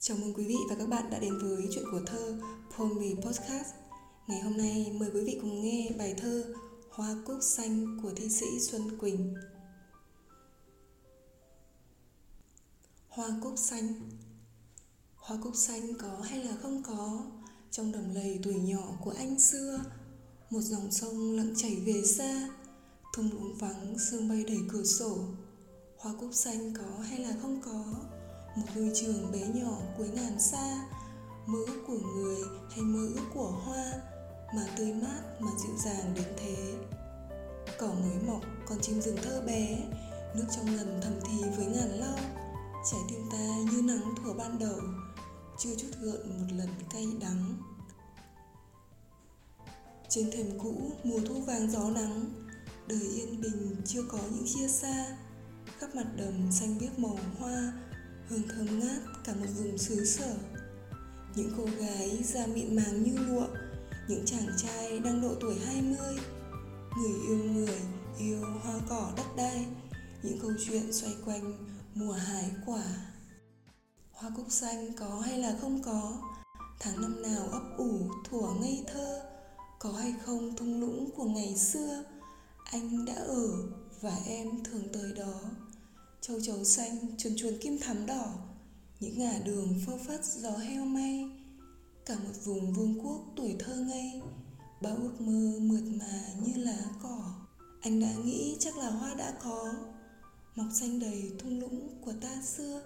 Chào mừng quý vị và các bạn đã đến với chuyện của thơ Poemy Podcast. Ngày hôm nay, mời quý vị cùng nghe bài thơ Hoa cúc xanh của thi sĩ Xuân Quỳnh. Hoa cúc xanh Hoa cúc xanh có hay là không có Trong đầm lầy tuổi nhỏ của anh xưa, Một dòng sông lặng chảy về xa, Thung lũng vắng sương bay đầy cửa sổ Hoa cúc xanh có hay là không có một ngôi trường bé nhỏ cuối ngàn xa mơ ước của người hay mơ ước của hoa mà tươi mát mà dịu dàng đến thế. Cỏ mới mọc, con chim rừng thơ bé, nước trong ngần thầm thì với ngàn lau, trái tim ta như nắng thuở ban đầu, chưa chút gợn một lần cay đắng. Trên thềm cũ, mùa thu vàng gió nắng, đời yên bình chưa có những chia xa, khắp mặt đầm xanh biếc màu hoa hương thơm ngát cả một vùng xứ sở. Những cô gái da mịn màng như lụa, những chàng trai đang độ tuổi 20 người yêu người, yêu hoa cỏ đất đai, những câu chuyện xoay quanh mùa hái quả. Hoa cúc xanh có hay là không có, tháng năm nào ấp ủ, thủa ngây thơ, có hay không thung lũng của ngày xưa, anh đã ở và em thường tới đó châu chấu xanh, chuồn chuồn kim thắm đỏ. Những ngả đường phơ phất gió heo may. Cả một vùng vương quốc tuổi thơ ngây. Bao ước mơ mượt mà như lá cỏ. Anh đã nghĩ chắc là hoa đã có. Mọc xanh đầy thung lũng của ta xưa.